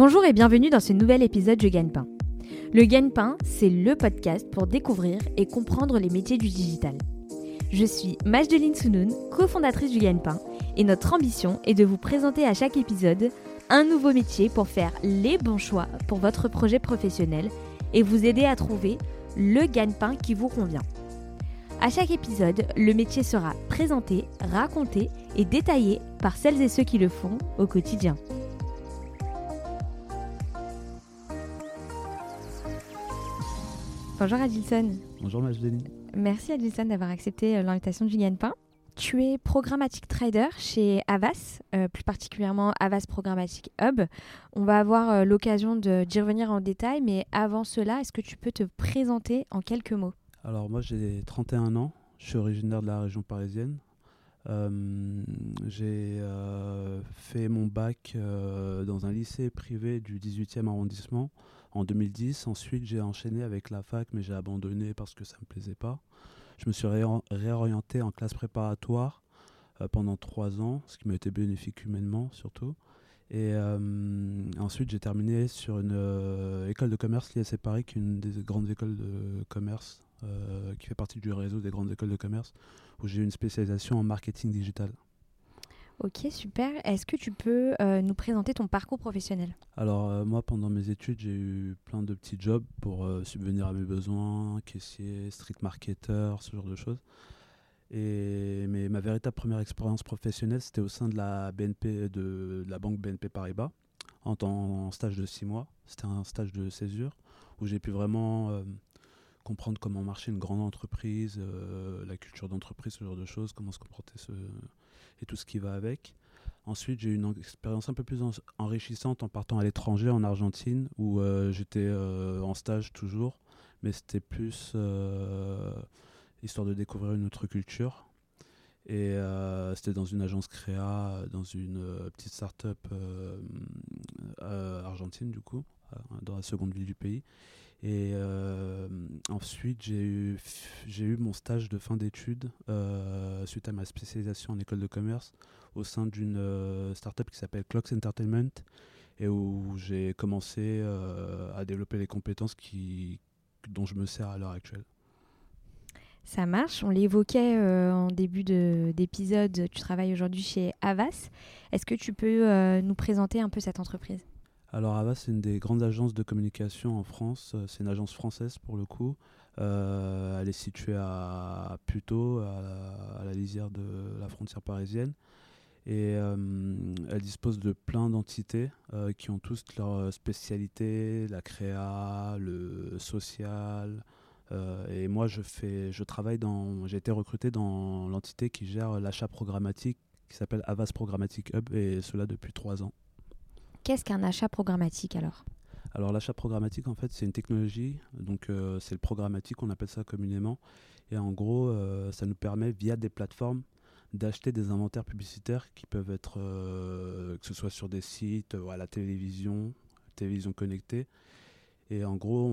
Bonjour et bienvenue dans ce nouvel épisode de Gagne-Pain. Le Gagne-Pain, c'est le podcast pour découvrir et comprendre les métiers du digital. Je suis Majdeline Sounoun, cofondatrice du Gagne-Pain, et notre ambition est de vous présenter à chaque épisode un nouveau métier pour faire les bons choix pour votre projet professionnel et vous aider à trouver le gagne-pain qui vous convient. À chaque épisode, le métier sera présenté, raconté et détaillé par celles et ceux qui le font au quotidien. Bonjour Adilson. Bonjour Majdeline. Merci Adilson d'avoir accepté euh, l'invitation du Gagne-Pain. Tu es programmatique trader chez Avas, euh, plus particulièrement Avas Programmatic Hub. On va avoir euh, l'occasion d'y revenir en détail, mais avant cela, est-ce que tu peux te présenter en quelques mots? Alors moi j'ai 31 ans, je suis originaire de la région parisienne. Euh, j'ai fait mon bac dans un lycée privé du 18e arrondissement en 2010. Ensuite j'ai enchaîné avec la fac, mais j'ai abandonné parce que ça ne me plaisait pas. Je me suis réorienté en classe préparatoire euh, pendant trois ans, ce qui m'a été bénéfique humainement surtout. Et euh, ensuite, j'ai terminé sur une euh, école de commerce, l'ISC Paris, qui est une des grandes écoles de commerce, qui fait partie du réseau des grandes écoles de commerce, où j'ai eu une spécialisation en marketing digital. Ok, super. Est-ce que tu peux euh, nous présenter ton parcours professionnel? Alors, euh, moi, pendant mes études, j'ai eu plein de petits jobs pour euh, subvenir à mes besoins, caissier, street marketer, ce genre de choses. Et, mais ma véritable première expérience professionnelle, c'était au sein de la, BNP, de, la banque BNP Paribas, en, en stage de six mois. C'était un stage de césure où j'ai pu vraiment comprendre comment marchait une grande entreprise, la culture d'entreprise, ce genre de choses, comment se comporter et tout ce qui va avec. Ensuite, j'ai eu une expérience un peu plus enrichissante en partant à l'étranger, en Argentine, où euh, j'étais euh, en stage toujours, mais c'était plus euh, histoire de découvrir une autre culture. Et c'était dans une agence créa, dans une petite start-up argentine, du coup, dans la seconde ville du pays. Et euh, ensuite, j'ai eu, mon stage de fin d'études euh, suite à ma spécialisation en école de commerce au sein d'une euh, startup qui s'appelle Clocks Entertainment et où j'ai commencé à développer les compétences dont je me sers à l'heure actuelle. Ça marche. On l'évoquait en début d'épisode. Tu travailles aujourd'hui chez Avas. Est-ce que tu peux nous présenter un peu cette entreprise? Alors Avas, c'est une des grandes agences de communication en France. Euh, c'est une agence française pour le coup. Euh, elle est située à Puteaux, à la, lisière de la frontière parisienne. Et euh, elle dispose de plein d'entités qui ont tous leur spécialité, la créa, le social. et moi, je, fais, je travaille dans. J'ai été recruté dans l'entité qui gère l'achat programmatique qui s'appelle Avas Programmatic Hub, et cela depuis trois ans. Qu'est-ce qu'un achat programmatique alors? Alors l'achat programmatique, en fait, c'est une technologie, donc euh, c'est le programmatique, on appelle ça communément. Et en gros, euh, ça nous permet, via des plateformes, d'acheter des inventaires publicitaires qui peuvent être, euh, que ce soit sur des sites, à la télévision, télévision connectée. Et en gros,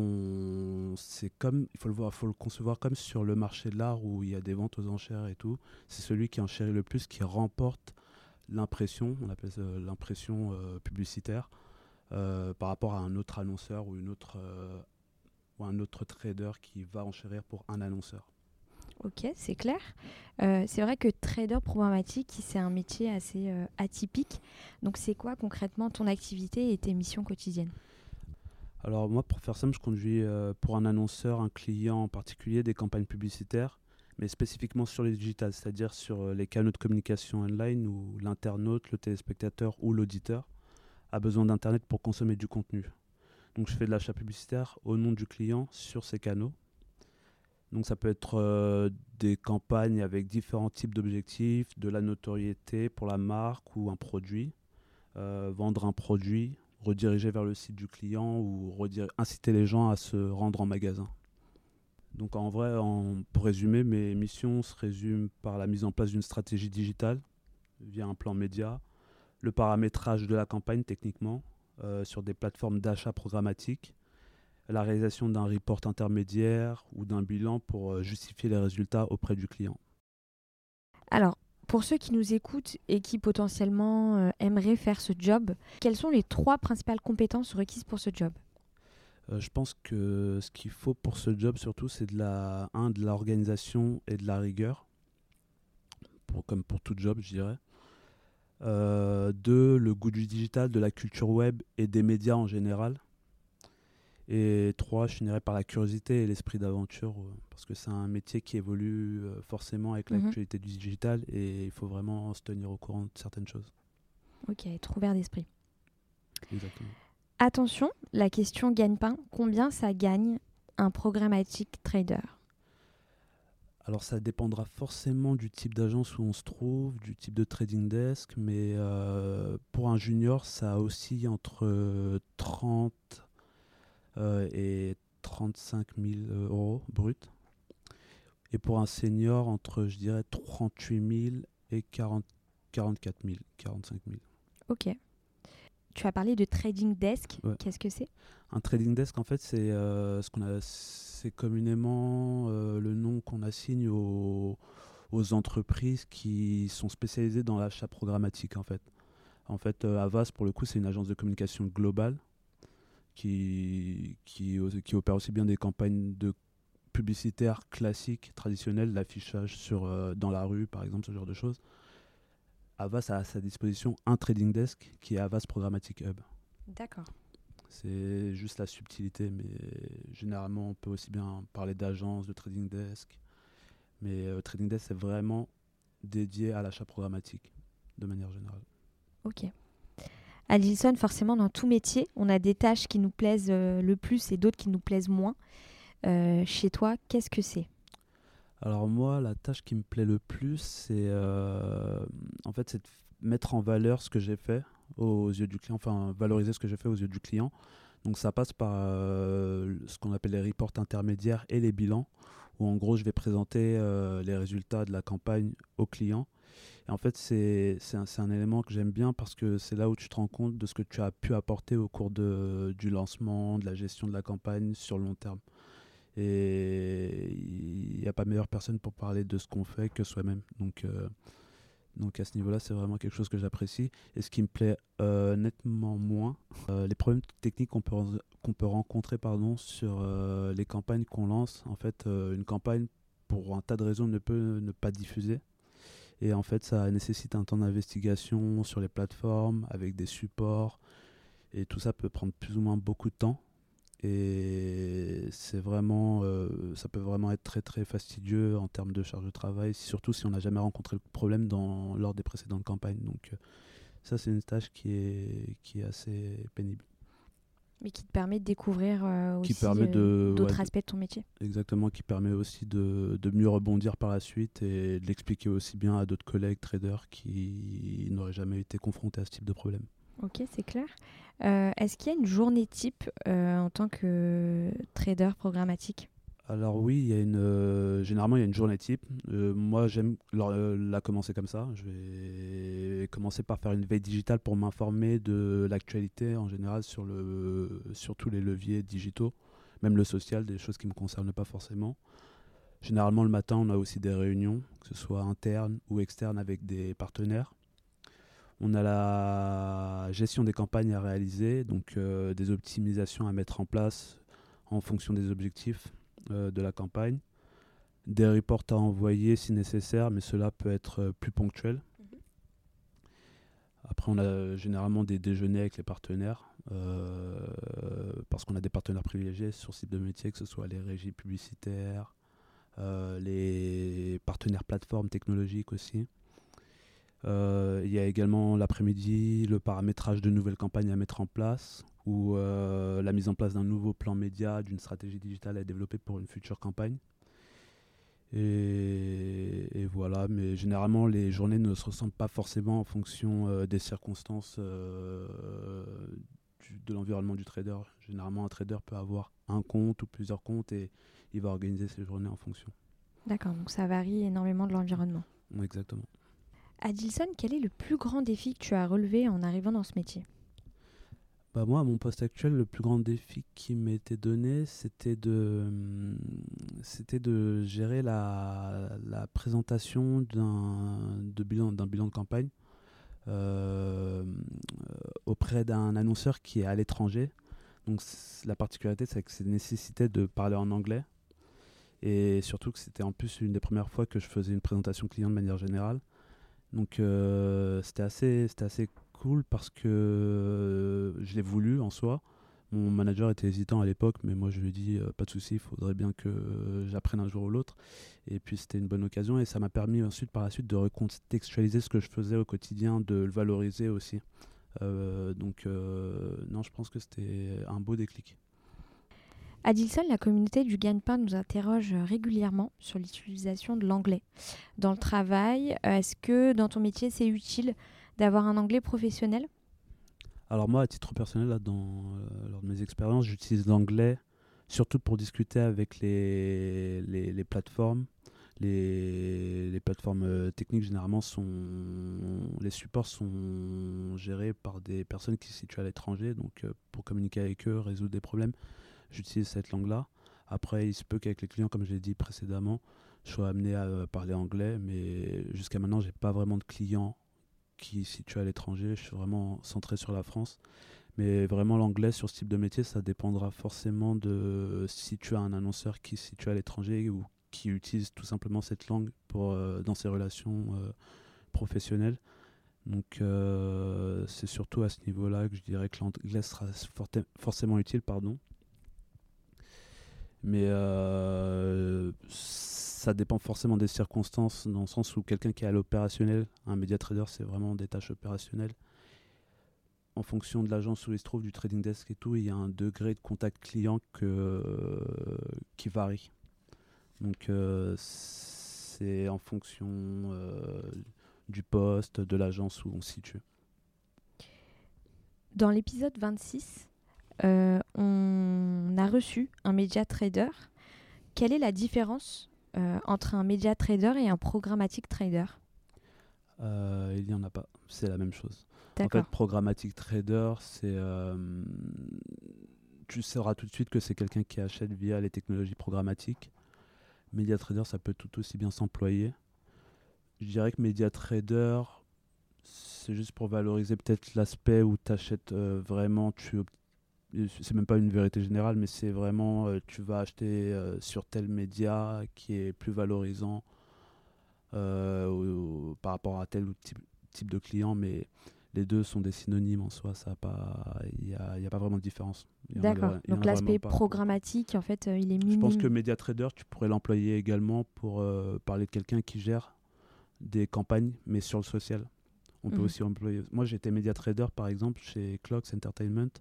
c'est comme, il faut le voir, faut le concevoir comme sur le marché de l'art où il y a des ventes aux enchères et tout. C'est celui qui enchérit le plus qui remporte l'impression, on appelle ça l'impression euh, publicitaire, euh, par rapport à un autre annonceur ou, une autre, euh, ou un autre trader qui va enchérir pour un annonceur. Ok, c'est clair. c'est vrai que trader programmatique, c'est un métier assez atypique. Donc, c'est quoi concrètement ton activité et tes missions quotidiennes? Alors, moi, pour faire simple, je conduis pour un annonceur, un client en particulier, des campagnes publicitaires mais spécifiquement sur les digitales, c'est-à-dire sur euh, les canaux de communication online où l'internaute, le téléspectateur ou l'auditeur a besoin d'Internet pour consommer du contenu. Donc je fais de l'achat publicitaire au nom du client sur ces canaux. Donc ça peut être euh, des campagnes avec différents types d'objectifs, de la notoriété pour la marque ou un produit, euh, vendre un produit, rediriger vers le site du client ou inciter les gens à se rendre en magasin. Donc en vrai, pour résumer, mes missions se résument par la mise en place d'une stratégie digitale via un plan média, le paramétrage de la campagne techniquement euh, sur des plateformes d'achat programmatique, la réalisation d'un report intermédiaire ou d'un bilan pour euh, justifier les résultats auprès du client. Alors, Pour ceux qui nous écoutent et qui potentiellement euh, aimeraient faire ce job, quelles sont les trois principales compétences requises pour ce job? Euh, je pense que ce qu'il faut pour ce job surtout, c'est de la, un, de l'organisation et de la rigueur, pour, comme pour tout job, je dirais. Euh, deux, le goût du digital, de la culture web et des médias en général. Et trois, je finirais par la curiosité et l'esprit d'aventure, euh, parce que c'est un métier qui évolue forcément avec Mhm. l'actualité du digital et il faut vraiment se tenir au courant de certaines choses. Ok, être ouvert d'esprit. Exactement. Attention, la question gagne-pain. Combien ça gagne un programmatic trader? Alors ça dépendra forcément du type d'agence où on se trouve, du type de trading desk, mais euh, pour un junior, ça oscille entre euh, 30 euh, et 35 000 euros brut. Et pour un senior, entre, je dirais, 38 000 et 40, 44 000, 45 000. Ok. Tu as parlé de trading desk. Ouais. Qu'est-ce que c'est? Un trading desk, en fait, c'est euh, ce qu'on a, c'est communément euh, le nom qu'on assigne aux, aux entreprises qui sont spécialisées dans l'achat programmatique, en fait. En fait, euh, Avas, pour le coup, c'est une agence de communication globale qui, qui, qui opère aussi bien des campagnes de publicitaires classiques, traditionnelles, l'affichage sur, dans la rue, par exemple, ce genre de choses. Avas a à sa disposition un trading desk qui est Avas Programmatic Hub. D'accord. C'est juste la subtilité, mais généralement on peut aussi bien parler d'agence, de trading desk. Mais euh, trading desk c'est vraiment dédié à l'achat programmatique de manière générale. Ok. À Gilson, forcément, dans tout métier, on a des tâches qui nous plaisent euh, le plus et d'autres qui nous plaisent moins. Euh, chez toi, qu'est-ce que c'est? Alors moi, la tâche qui me plaît le plus, c'est euh, en fait c'est de mettre en valeur ce que j'ai fait aux yeux du client, enfin valoriser ce que j'ai fait aux yeux du client. Donc ça passe par euh, ce qu'on appelle les reports intermédiaires et les bilans, où en gros je vais présenter euh, les résultats de la campagne au client. Et en fait c'est un, un élément que j'aime bien parce que c'est là où tu te rends compte de ce que tu as pu apporter au cours de, du lancement, de la gestion de la campagne sur le long terme. Et il n'y a pas meilleure personne pour parler de ce qu'on fait que soi-même. Donc, euh, donc à ce niveau-là, c'est vraiment quelque chose que j'apprécie. Et ce qui me plaît euh, nettement moins, euh, les problèmes techniques qu'on peut, peut rencontrer pardon, sur les campagnes qu'on lance. En fait, une campagne, pour un tas de raisons, ne peut ne pas diffuser. Et en fait, ça nécessite un temps d'investigation sur les plateformes, avec des supports. Et tout ça peut prendre plus ou moins beaucoup de temps. Et c'est vraiment, euh, ça peut vraiment être très très fastidieux en termes de charge de travail, surtout si on n'a jamais rencontré le problème dans, lors des précédentes campagnes. Donc euh, ça c'est une tâche qui est, qui est assez pénible. Mais qui te permet de découvrir euh, aussi d'autres ouais, aspects de ton métier. Exactement, qui permet aussi de, de mieux rebondir par la suite et de l'expliquer aussi bien à d'autres collègues traders qui n'auraient jamais été confrontés à ce type de problème. Ok, c'est clair. Euh, Est-ce qu'il y a une journée type euh, en tant que trader programmatique? Alors oui, il y a une, euh, généralement il y a une journée type. Moi j'aime la commencer comme ça. Je vais commencer par faire une veille digitale pour m'informer de l'actualité en général sur, le, sur tous les leviers digitaux, même le social, des choses qui ne me concernent pas forcément. Généralement le matin on a aussi des réunions, que ce soit internes ou externes avec des partenaires. On a la gestion des campagnes à réaliser, donc euh, des optimisations à mettre en place en fonction des objectifs euh, de la campagne, des reports à envoyer si nécessaire, mais cela peut être euh, plus ponctuel. Après, on a généralement des déjeuners avec les partenaires, euh, parce qu'on a des partenaires privilégiés sur ce type de métier, que ce soit les régies publicitaires, euh, les partenaires plateformes technologiques aussi. Euh, il y a également l'après-midi le paramétrage de nouvelles campagnes à mettre en place ou euh, la mise en place d'un nouveau plan média, d'une stratégie digitale à développer pour une future campagne. Et, et voilà, mais généralement les journées ne se ressemblent pas forcément en fonction euh, des circonstances euh, du- de l'environnement du trader. Généralement un trader peut avoir un compte ou plusieurs comptes et il va organiser ses journées en fonction. D'accord, donc ça varie énormément de l'environnement. Exactement. Adilson, quel est le plus grand défi que tu as relevé en arrivant dans ce métier? Bah moi, à mon poste actuel, le plus grand défi qui m'était donné, c'était de, hum, gérer la, présentation d'un bilan, de campagne euh, auprès d'un annonceur qui est à l'étranger. Donc la particularité, c'est que c'est nécessitait de parler en anglais. Et surtout que c'était en plus une des premières fois que je faisais une présentation client de manière générale. Donc euh, c'était assez, assez cool parce que euh, je l'ai voulu en soi. Mon manager était hésitant à l'époque, mais moi je lui ai dit euh, pas de souci, il faudrait bien que j'apprenne un jour ou l'autre. Et puis c'était une bonne occasion et ça m'a permis ensuite par la suite de recontextualiser ce que je faisais au quotidien, de le valoriser aussi. Donc non, je pense que c'était un beau déclic. À Dilson, la communauté du gagne-pain nous interroge régulièrement sur l'utilisation de l'anglais. Dans le travail, est-ce que dans ton métier c'est utile d'avoir un anglais professionnel? Alors moi, à titre personnel, dans, euh, lors de mes expériences, j'utilise l'anglais surtout pour discuter avec les, les, plateformes. Les, les, plateformes euh, techniques, généralement, sont, les supports sont gérés par des personnes qui se situent à l'étranger. Donc, euh, pour communiquer avec eux, résoudre des problèmes, j'utilise cette langue-là. Après, il se peut qu'avec les clients, comme je l'ai dit précédemment, je sois amené à parler anglais, mais jusqu'à maintenant, j'ai pas vraiment de clients qui situé à l'étranger. Je suis vraiment centré sur la France. Mais vraiment, l'anglais sur ce type de métier, ça dépendra forcément de si tu as un annonceur qui se situe à l'étranger ou qui utilise tout simplement cette langue pour, euh, dans ses relations euh, professionnelles. Donc, euh, c'est surtout à ce niveau-là que je dirais que l'anglais sera forcément utile. Pardon. Mais ça dépend forcément des circonstances, dans le sens où quelqu'un qui est à l'opérationnel, un média trader, c'est vraiment des tâches opérationnelles. En fonction de l'agence où il se trouve, du trading desk et tout, il y a un degré de contact client qui varie. Donc euh, c'est en fonction euh, du poste, de l'agence où on se situe. Dans l'épisode 26, euh, on a reçu un média trader. Quelle est la différence euh, entre un média trader et un programmatique trader? Euh, Il n'y en a pas, c'est la même chose. En fait, programmatique trader, c'est. Tu sauras tout de suite que c'est quelqu'un qui achète via les technologies programmatiques. Média trader, ça peut tout aussi bien s'employer. Je dirais que média trader, c'est juste pour valoriser peut-être l'aspect où tu achètes vraiment, tu c'est même pas une vérité générale, mais c'est vraiment euh, tu vas acheter euh, sur tel média qui est plus valorisant euh, par rapport à tel ou type, type, de client, mais les deux sont des synonymes en soi, ça pas, il n'y a, a, pas vraiment de différence. D'accord. Donc l'aspect programmatique, en fait, il est minime. Je pense que Media Trader, tu pourrais l'employer également pour parler de quelqu'un qui gère des campagnes, mais sur le social. On peut mhm. aussi employer. Moi, j'étais Media Trader, par exemple, chez Clocks Entertainment.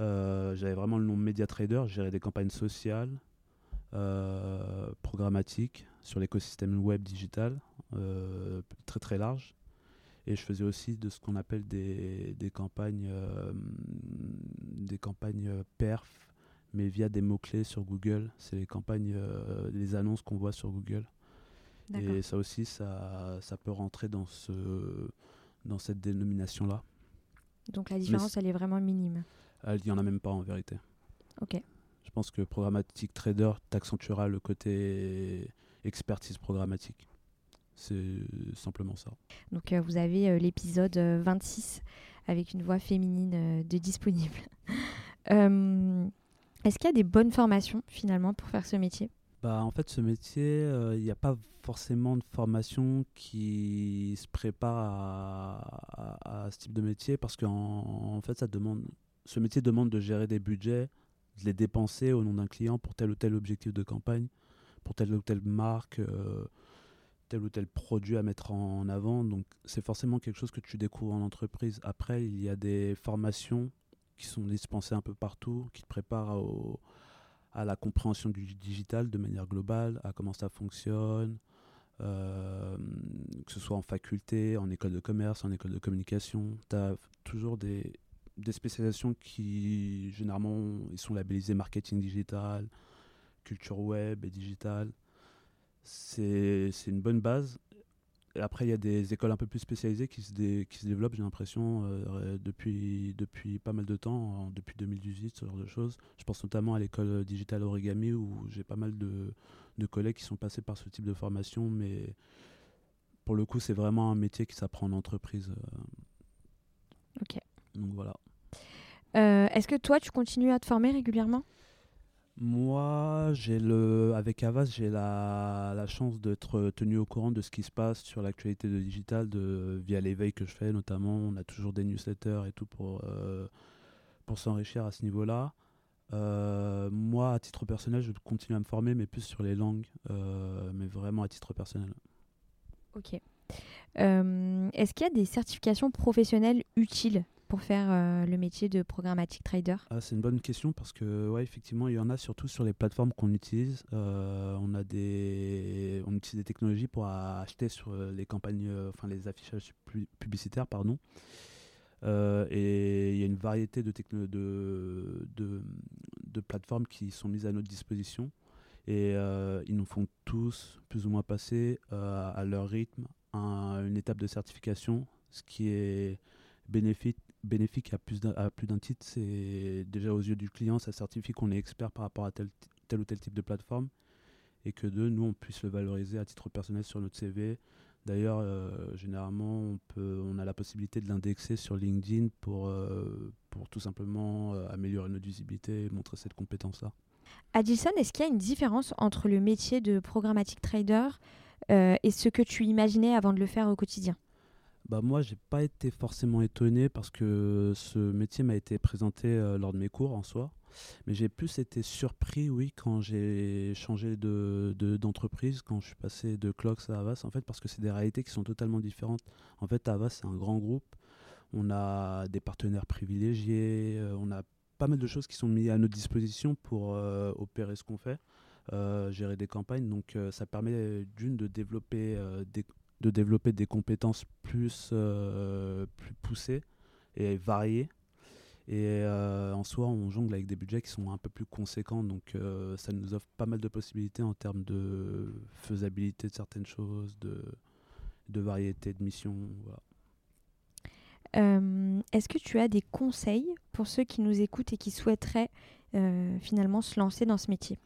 Euh, j'avais vraiment le nom Media Trader, je gérais des campagnes sociales, euh, programmatiques sur l'écosystème web digital, euh, très très large. Et je faisais aussi de ce qu'on appelle des, des campagnes, des campagnes perf, mais via des mots-clés sur Google. C'est les campagnes, les annonces qu'on voit sur Google. Et ça aussi, ça, ça peut rentrer dans, ce, dans cette dénomination-là. Donc la différence, elle est vraiment minime. Il n'y en a même pas en vérité. Ok. Je pense que programmatique trader t'accentuera le côté expertise programmatique. C'est simplement ça. Donc euh, vous avez euh, l'épisode 26 euh, avec une voix féminine de disponible. Est-ce qu'il y a des bonnes formations finalement pour faire ce métier? Bah, En fait, ce métier, il n'y a pas forcément de formation qui se prépare à, à, ce type de métier parce qu'en en fait, ça demande ce métier demande de gérer des budgets, de les dépenser au nom d'un client pour tel ou tel objectif de campagne, pour telle ou telle marque, euh, tel ou tel produit à mettre en avant. Donc c'est forcément quelque chose que tu découvres en entreprise. Après, il y a des formations qui sont dispensées un peu partout, qui te préparent à la compréhension du digital de manière globale, à comment ça fonctionne, euh, que ce soit en faculté, en école de commerce, en école de communication. Tu as toujours des, des spécialisations qui, généralement, ils sont labellisés marketing digital, culture web et digital. C'est une bonne base. après, il y a des écoles un peu plus spécialisées qui se, qui se développent, j'ai l'impression, euh, depuis, depuis pas mal de temps, depuis 2018, ce genre de choses. Je pense notamment à l'école Digital Origami où j'ai pas mal de, de, collègues qui sont passés par ce type de formation, mais pour le coup, c'est vraiment un métier qui s'apprend en entreprise. Euh. Ok. Donc voilà. Euh, est-ce que toi, tu continues à te former régulièrement? Moi, j'ai le, avec Avas, j'ai la, la chance d'être tenu au courant de ce qui se passe sur l'actualité de digital de, via l'éveil que je fais notamment. On a toujours des newsletters et tout pour, euh, pour s'enrichir à ce niveau-là. Euh, moi, à titre personnel, je continue à me former, mais plus sur les langues, euh, mais vraiment à titre personnel. Ok. Est-ce qu'il y a des certifications professionnelles utiles? Pour faire euh, le métier de programmatic trader ah, C'est une bonne question parce que ouais, effectivement, il y en a surtout sur les plateformes qu'on utilise. Euh, on a des, on utilise des technologies pour acheter sur les campagnes, euh, enfin les affichages publicitaires, pardon. et il y a une variété de, de, de, plateformes qui sont mises à notre disposition. Et ils nous font tous plus ou moins passer à leur rythme une étape de certification, ce qui est bénéfique bénéfique à plus d'un titre, c'est déjà aux yeux du client, ça certifie qu'on est expert par rapport à tel, tel ou tel type de plateforme et que deux, nous, on puisse le valoriser à titre personnel sur notre CV. D'ailleurs, euh, généralement, on, peut, on a la possibilité de l'indexer sur LinkedIn pour, euh, pour tout simplement euh, améliorer notre visibilité et montrer cette compétence-là. Adilson, est-ce qu'il y a une différence entre le métier de programmatic trader et ce que tu imaginais avant de le faire au quotidien? Bah moi, j'ai pas été forcément étonné parce que ce métier m'a été présenté euh, lors de mes cours en soi. Mais j'ai plus été surpris, oui, quand j'ai changé d'entreprise, de, quand je suis passé de Clocks à Avas, en fait, parce que c'est des réalités qui sont totalement différentes. En fait, Avas, c'est un grand groupe. On a des partenaires privilégiés. Euh, on a pas mal de choses qui sont mises à notre disposition pour euh, opérer ce qu'on fait. gérer des campagnes. Donc ça permet d'une de développer des, de développer des compétences plus, euh, plus poussées et variées. Et euh, en soi, on jongle avec des budgets qui sont un peu plus conséquents, donc euh, ça nous offre pas mal de possibilités en termes de faisabilité de certaines choses, de, de variété de missions. Est-ce que tu as des conseils pour ceux qui nous écoutent et qui souhaiteraient finalement se lancer dans ce métier?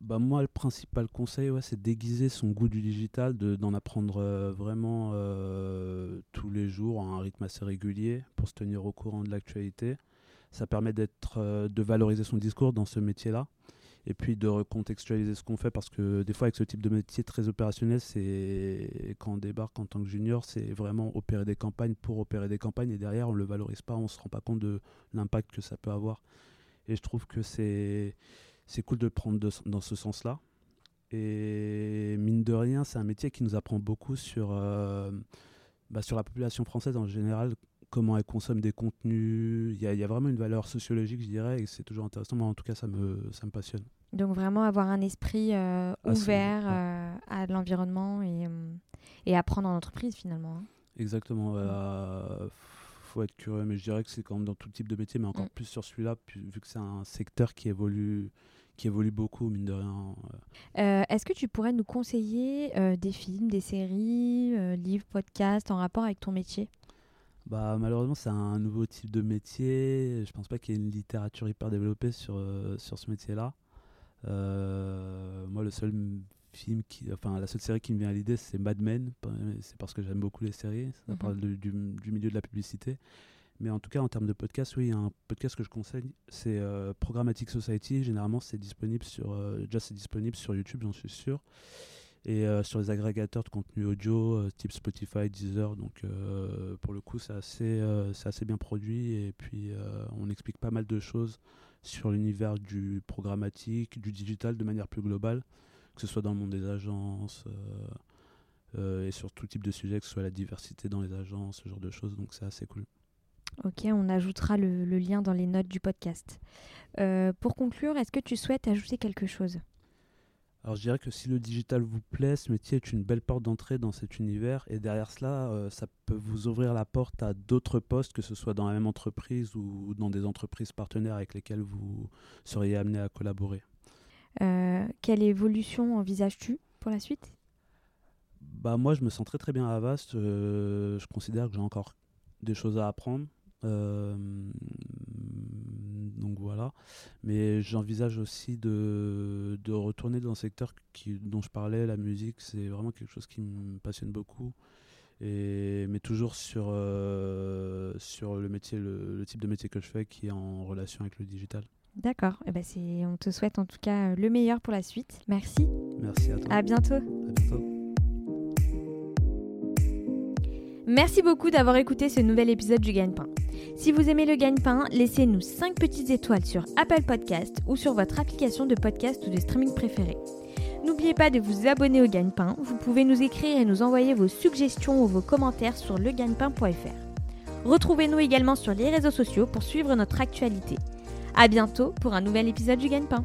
Bah moi, le principal conseil, ouais, c'est déguiser son goût du digital, d'en apprendre euh, vraiment euh, tous les jours à un rythme assez régulier pour se tenir au courant de l'actualité. Ça permet d'être, euh, de valoriser son discours dans ce métier-là et puis de recontextualiser ce qu'on fait parce que des fois avec ce type de métier très opérationnel, c'est quand on débarque en tant que junior, c'est vraiment opérer des campagnes pour opérer des campagnes et derrière on le valorise pas, on se rend pas compte de l'impact que ça peut avoir. Et je trouve que c'est c'est cool de le prendre dans ce sens-là. Et mine de rien, c'est un métier qui nous apprend beaucoup sur, euh, bah, sur la population française en général, comment elle consomme des contenus. Il y, y, a vraiment une valeur sociologique, je dirais, et c'est toujours intéressant. Moi, en tout cas, ça me, ça me passionne. Donc, vraiment avoir un esprit euh, ouvert euh, à l'environnement et, et apprendre en entreprise, finalement. Hein. Exactement. Il faut être curieux, mais je dirais que c'est quand même dans tout type de métier, mais encore mm. plus sur celui-là, vu que c'est un secteur qui évolue qui évolue beaucoup, mine de rien. Euh, est-ce que tu pourrais nous conseiller euh, des films, des séries, euh, livres, podcasts en rapport avec ton métier? Bah, Malheureusement, c'est un nouveau type de métier. Je pense pas qu'il y ait une littérature hyper développée sur, sur ce métier-là. moi, le seul film qui, enfin, la seule série qui me vient à l'idée, c'est Mad Men. C'est parce que j'aime beaucoup les séries. Ça mhm. parle du, du, milieu de la publicité. Mais en tout cas, en termes de podcast, oui, un podcast que je conseille, c'est euh, Programmatic Society. Généralement, c'est disponible sur, euh, déjà c'est disponible sur YouTube, j'en suis sûr, et euh, sur les agrégateurs de contenu audio, type Spotify, Deezer. Donc, pour le coup, c'est assez, c'est assez bien produit, et puis on explique pas mal de choses sur l'univers du programmatique, du digital de manière plus globale, que ce soit dans le monde des agences. et sur tout type de sujet, que ce soit la diversité dans les agences, ce genre de choses, donc c'est assez cool. Ok, on ajoutera le, lien dans les notes du podcast. Euh, pour conclure, est-ce que tu souhaites ajouter quelque chose? Alors je dirais que si le digital vous plaît, ce métier est une belle porte d'entrée dans cet univers et derrière cela, euh, ça peut vous ouvrir la porte à d'autres postes, que ce soit dans la même entreprise ou dans des entreprises partenaires avec lesquelles vous seriez amené à collaborer. Euh, quelle évolution envisages-tu pour la suite? Bah moi, je me sens très très bien à Avast. je considère que j'ai encore des choses à apprendre. donc voilà. Mais j'envisage aussi de, retourner dans le secteur dont je parlais, la musique. C'est vraiment quelque chose qui me passionne beaucoup. Mais toujours sur, sur le métier, le, type de métier que je fais qui est en relation avec le digital. D'accord. Eh ben on te souhaite en tout cas le meilleur pour la suite. Merci. Merci à toi. À bientôt. À bientôt. Merci beaucoup d'avoir écouté ce nouvel épisode du Gagne-Pain. Si vous aimez le Gagne-Pain, laissez-nous 5 petites étoiles sur Apple Podcast ou sur votre application de podcast ou de streaming préférée. N'oubliez pas de vous abonner au Gagne-Pain. Vous pouvez nous écrire et nous envoyer vos suggestions ou vos commentaires sur legagnepain.fr. Retrouvez-nous également sur les réseaux sociaux pour suivre notre actualité. A bientôt pour un nouvel épisode du Gagne-Pain.